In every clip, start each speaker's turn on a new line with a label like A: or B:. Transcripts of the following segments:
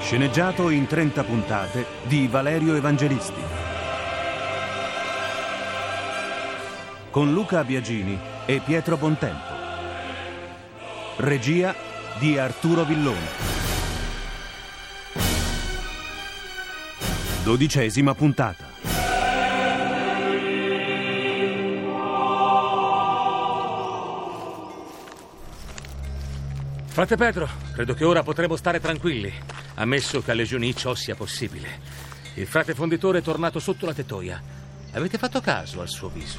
A: Sceneggiato in 30 puntate di Valerio Evangelisti. Con Luca Biagini e Pietro Bontempo. Regia di Arturo Villone. Dodicesima puntata.
B: Frate Pedro, credo che ora potremo stare tranquilli, ammesso che alle Legioni ciò sia possibile. Il frate fonditore è tornato sotto la tettoia. Avete fatto caso al suo viso?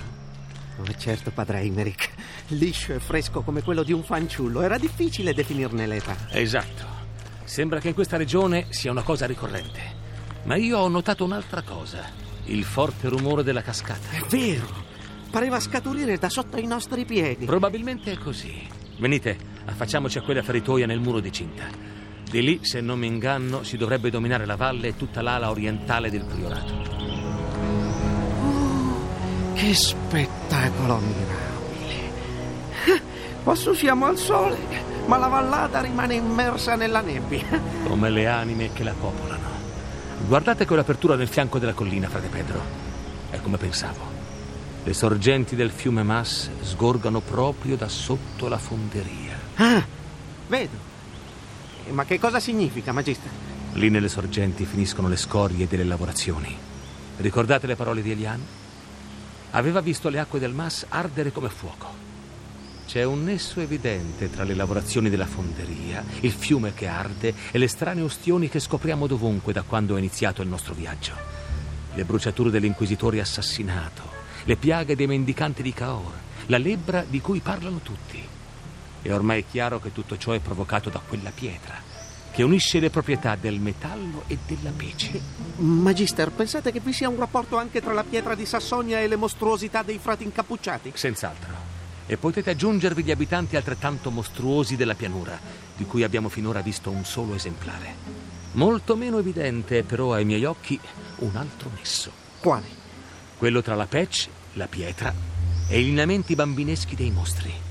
C: Oh, certo, padre Eimerick. Liscio e fresco come quello di un fanciullo. Era difficile definirne l'età.
B: Esatto. Sembra che in questa regione sia una cosa ricorrente. Ma io ho notato un'altra cosa. Il forte rumore della cascata.
C: È vero. Pareva scaturire da sotto i nostri piedi.
B: Probabilmente è così. Venite, affacciamoci a quella feritoia nel muro di cinta. Di lì, se non mi inganno, si dovrebbe dominare la valle e tutta l'ala orientale del priorato.
C: Che spettacolo mirabile. Quassù siamo al sole, ma la vallata rimane immersa nella nebbia.
B: Come le anime che la popolano. Guardate quell'apertura nel fianco della collina, frate Pedro. È come pensavo. Le sorgenti del fiume Mas sgorgano proprio da sotto la fonderia.
C: Ah, vedo. Ma che cosa significa, Magister?
B: Lì nelle sorgenti finiscono le scorie delle lavorazioni. Ricordate le parole di Eliane? Aveva visto le acque del Mas ardere come fuoco. C'è un nesso evidente tra le lavorazioni della fonderia, il fiume che arde e le strane ustioni che scopriamo dovunque da quando è iniziato il nostro viaggio. Le bruciature dell'inquisitore assassinato, le piaghe dei mendicanti di Caor, la lebbra di cui parlano tutti. E ormai è chiaro che tutto ciò è provocato da quella pietra, che unisce le proprietà del metallo e della pece.
C: Magister, pensate che vi sia un rapporto anche tra la pietra di Sassonia e le mostruosità dei frati incappucciati?
B: Senz'altro. E potete aggiungervi gli abitanti altrettanto mostruosi della pianura, di cui abbiamo finora visto un solo esemplare. Molto meno evidente è però ai miei occhi un altro nesso.
C: Quale?
B: Quello tra la pece, la pietra e i lineamenti bambineschi dei mostri.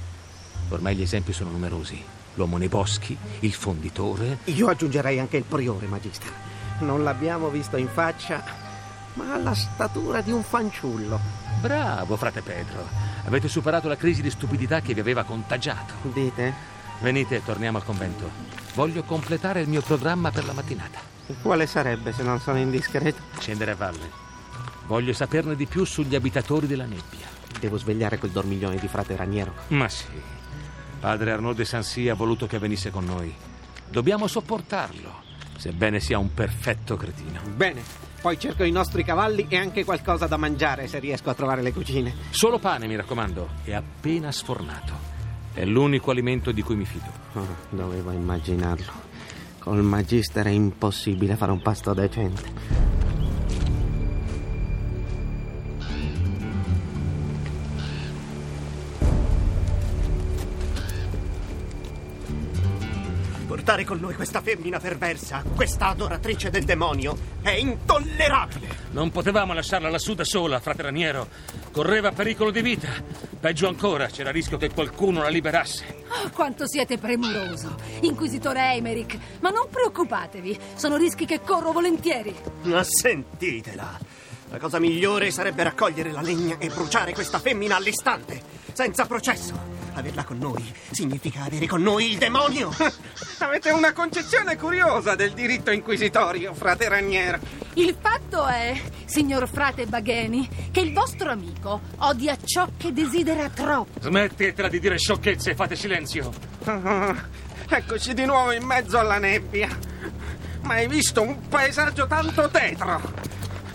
B: Ormai gli esempi sono numerosi. L'uomo nei boschi, il fonditore.
C: Io aggiungerei anche il priore, Magister. Non l'abbiamo visto in faccia, ma ha la statura di un fanciullo.
B: Bravo, frate Pedro. Avete superato la crisi di stupidità che vi aveva contagiato.
C: Dite?
B: Venite, torniamo al convento. Voglio completare il mio programma per la mattinata.
C: Quale sarebbe se non sono indiscreto?
B: Scendere a valle. Voglio saperne di più sugli abitatori della nebbia.
C: Devo svegliare quel dormiglione di frate Raniero.
B: Ma sì. Padre Arnaud de Sancy ha voluto che venisse con noi. Dobbiamo sopportarlo, sebbene sia un perfetto cretino.
C: Bene, poi cerco i nostri cavalli e anche qualcosa da mangiare se riesco a trovare le cucine.
B: Solo pane, mi raccomando, e appena sfornato. È l'unico alimento di cui mi fido.
C: Oh, dovevo immaginarlo. Col Magister è impossibile fare un pasto decente.
D: Portare con noi questa femmina perversa, questa adoratrice del demonio, è intollerabile.
B: Non potevamo lasciarla lassù da sola, frate Raniero. Correva pericolo di vita. Peggio ancora, c'era il rischio che qualcuno la liberasse.
E: Oh, quanto siete premuroso, Inquisitore Eimerick. Ma non preoccupatevi, sono rischi che corro volentieri.
D: Ma sentitela. La cosa migliore sarebbe raccogliere la legna e bruciare questa femmina all'istante, senza processo. Averla con noi significa avere con noi il demonio.
C: Avete una concezione curiosa del diritto inquisitorio, frate Raniero.
E: Il fatto è, signor frate Bagheni, che il vostro amico odia ciò che desidera troppo.
B: Smettetela di dire sciocchezze e fate silenzio.
C: Ah, eccoci di nuovo in mezzo alla nebbia. Mai visto un paesaggio tanto tetro?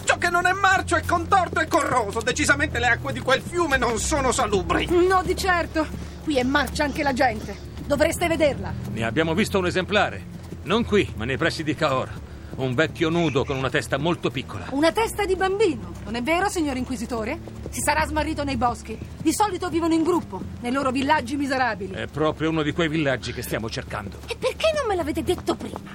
C: Ciò che non è marcio è contorto e corroso. Decisamente le acque di quel fiume non sono salubri.
E: No, di certo. Qui è marcia anche la gente. Dovreste vederla.
B: Ne abbiamo visto un esemplare. Non qui, ma nei pressi di Caor. Un vecchio nudo con una testa molto piccola.
E: Una testa di bambino, non è vero, signor Inquisitore? Si sarà smarrito nei boschi. Di solito vivono in gruppo, nei loro villaggi miserabili.
B: È proprio uno di quei villaggi che stiamo cercando.
E: E perché non me l'avete detto prima?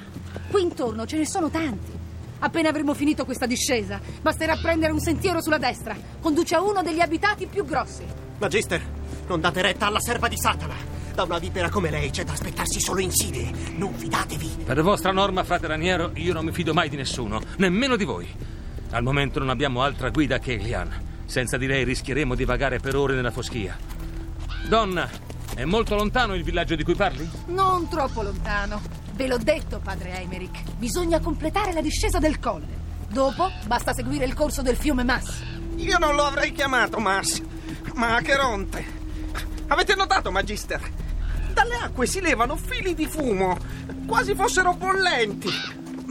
E: Qui intorno ce ne sono tanti. Appena avremo finito questa discesa, basterà prendere un sentiero sulla destra. Conduce a uno degli abitati più grossi.
D: Magister, non date retta alla serva di Satana. Da una vipera come lei c'è da aspettarsi solo insidie. Non fidatevi.
B: Per vostra norma, frate Raniero, io non mi fido mai di nessuno, nemmeno di voi. Al momento non abbiamo altra guida che Elian. Senza di lei rischieremo di vagare per ore nella foschia. Donna, è molto lontano il villaggio di cui parli?
E: Non troppo lontano. Ve l'ho detto, padre Eimerick. Bisogna completare la discesa del colle. Dopo basta seguire il corso del fiume Mass.
C: Io non lo avrei chiamato Mars, ma Acheronte. Avete notato, Magister? Dalle acque si levano fili di fumo, quasi fossero bollenti.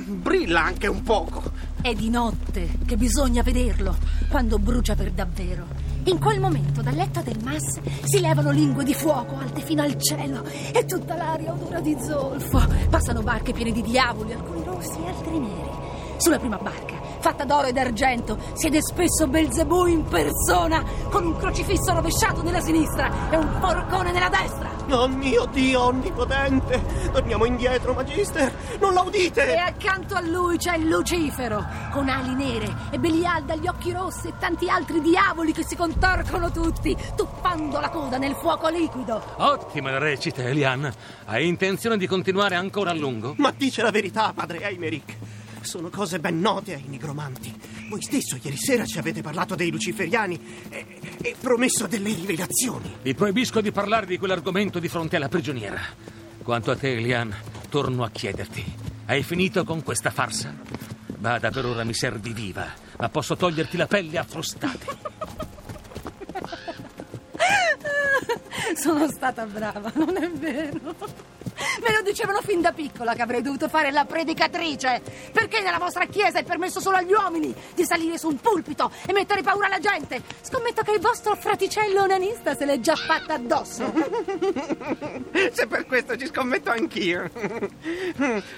C: Brilla anche un poco.
E: È di notte che bisogna vederlo, quando brucia per davvero. In quel momento dal letto del Mass si levano lingue di fuoco alte fino al cielo e tutta l'aria odora di zolfo. Passano barche piene di diavoli, alcuni rossi e altri neri. Sulla prima barca, fatta d'oro ed argento, siede spesso Belzebù in persona, con un crocifisso rovesciato nella sinistra e un porcone nella destra.
D: Oh mio Dio onnipotente! Torniamo indietro, Magister! Non la udite?
E: E accanto a lui c'è Lucifero, con ali nere e Belial dagli occhi rossi e tanti altri diavoli che si contorcono tutti, tuffando la coda nel fuoco liquido.
B: Ottima recita, Elian. Hai intenzione di continuare ancora a lungo?
D: Ma dice la verità, padre Eimerick. Sono cose ben note ai nigromanti. Voi stesso ieri sera ci avete parlato dei luciferiani e, e promesso delle rivelazioni.
B: Vi proibisco di parlare di quell'argomento di fronte alla prigioniera. Quanto a te, Elian, torno a chiederti. Hai finito con questa farsa? Bada, per ora mi servi viva, ma posso toglierti la pelle a frustate.
E: Sono stata brava, non è vero? Me lo dicevano fin da piccola che avrei dovuto fare la predicatrice. Perché nella vostra chiesa è permesso solo agli uomini di salire su un pulpito e mettere paura alla gente? Scommetto che il vostro fraticello onanista se l'è già fatta addosso.
C: Se per questo ci scommetto anch'io.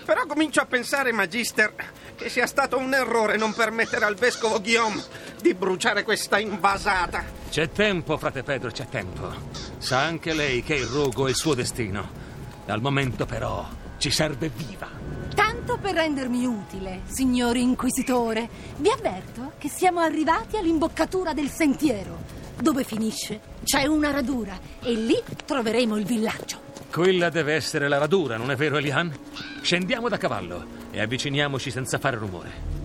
C: Però comincio a pensare, Magister, che sia stato un errore non permettere al vescovo Guillaume di bruciare questa invasata.
B: C'è tempo, frate Pedro, c'è tempo. Sa anche lei che il rogo è il suo destino. Al momento, però, ci serve viva.
E: Tanto per rendermi utile, signor Inquisitore, vi avverto che siamo arrivati all'imboccatura del sentiero. Dove finisce c'è una radura e lì troveremo il villaggio.
B: Quella deve essere la radura, non è vero, Elian? Scendiamo da cavallo e avviciniamoci senza fare rumore.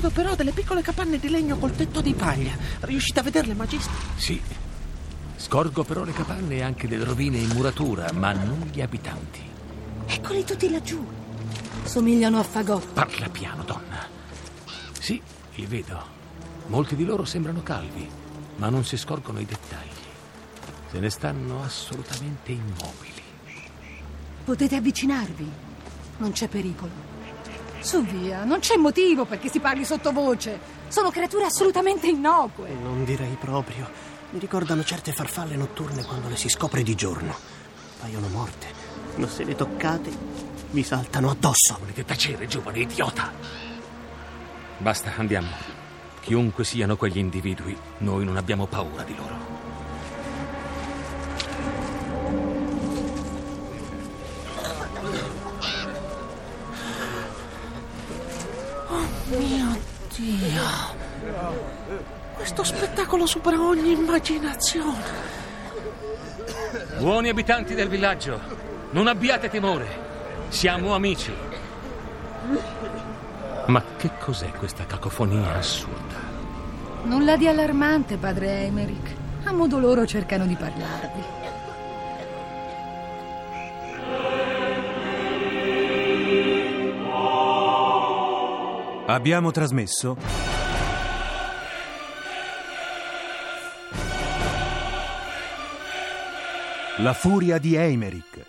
F: Vedo però delle piccole capanne di legno col tetto di paglia. Riuscite a vederle, Magister?
B: Sì. Scorgo però le capanne e anche delle rovine in muratura, ma non gli abitanti.
E: Eccoli tutti laggiù. Somigliano a fagotti.
B: Parla piano, donna. Sì, li vedo. Molti di loro sembrano calvi, ma non si scorgono i dettagli. Se ne stanno assolutamente immobili.
E: Potete avvicinarvi. Non c'è pericolo. Su via, non c'è motivo perché si parli sottovoce. Sono creature assolutamente innocue.
D: Non direi proprio. Mi ricordano certe farfalle notturne quando le si scopre di giorno. Paiono morte, ma se le toccate vi saltano addosso.
B: Volete tacere, giovane idiota? Basta, andiamo. Chiunque siano quegli individui, noi non abbiamo paura di loro.
F: Questo spettacolo supera ogni immaginazione.
B: Buoni abitanti del villaggio, non abbiate timore. Siamo amici. Ma che cos'è questa cacofonia assurda?
E: Nulla di allarmante, padre Emerick. A modo loro cercano di parlarvi.
A: Abbiamo trasmesso La furia di Eimerick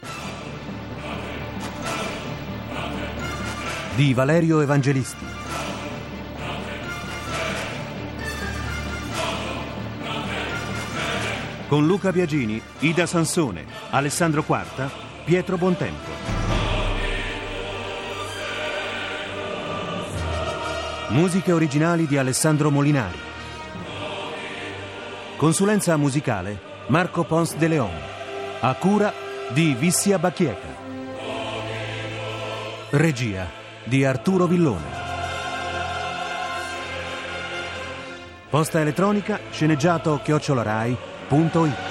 A: di Valerio Evangelisti. Con Luca Biagini, Ida Sansone, Alessandro Quarta, Pietro Bontempo. Musiche originali di Alessandro Molinari. Consulenza musicale Marco Pons de Leon. A cura di Vissia Bacchieca. Regia di Arturo Villone. Posta elettronica sceneggiato chiocciolarai.it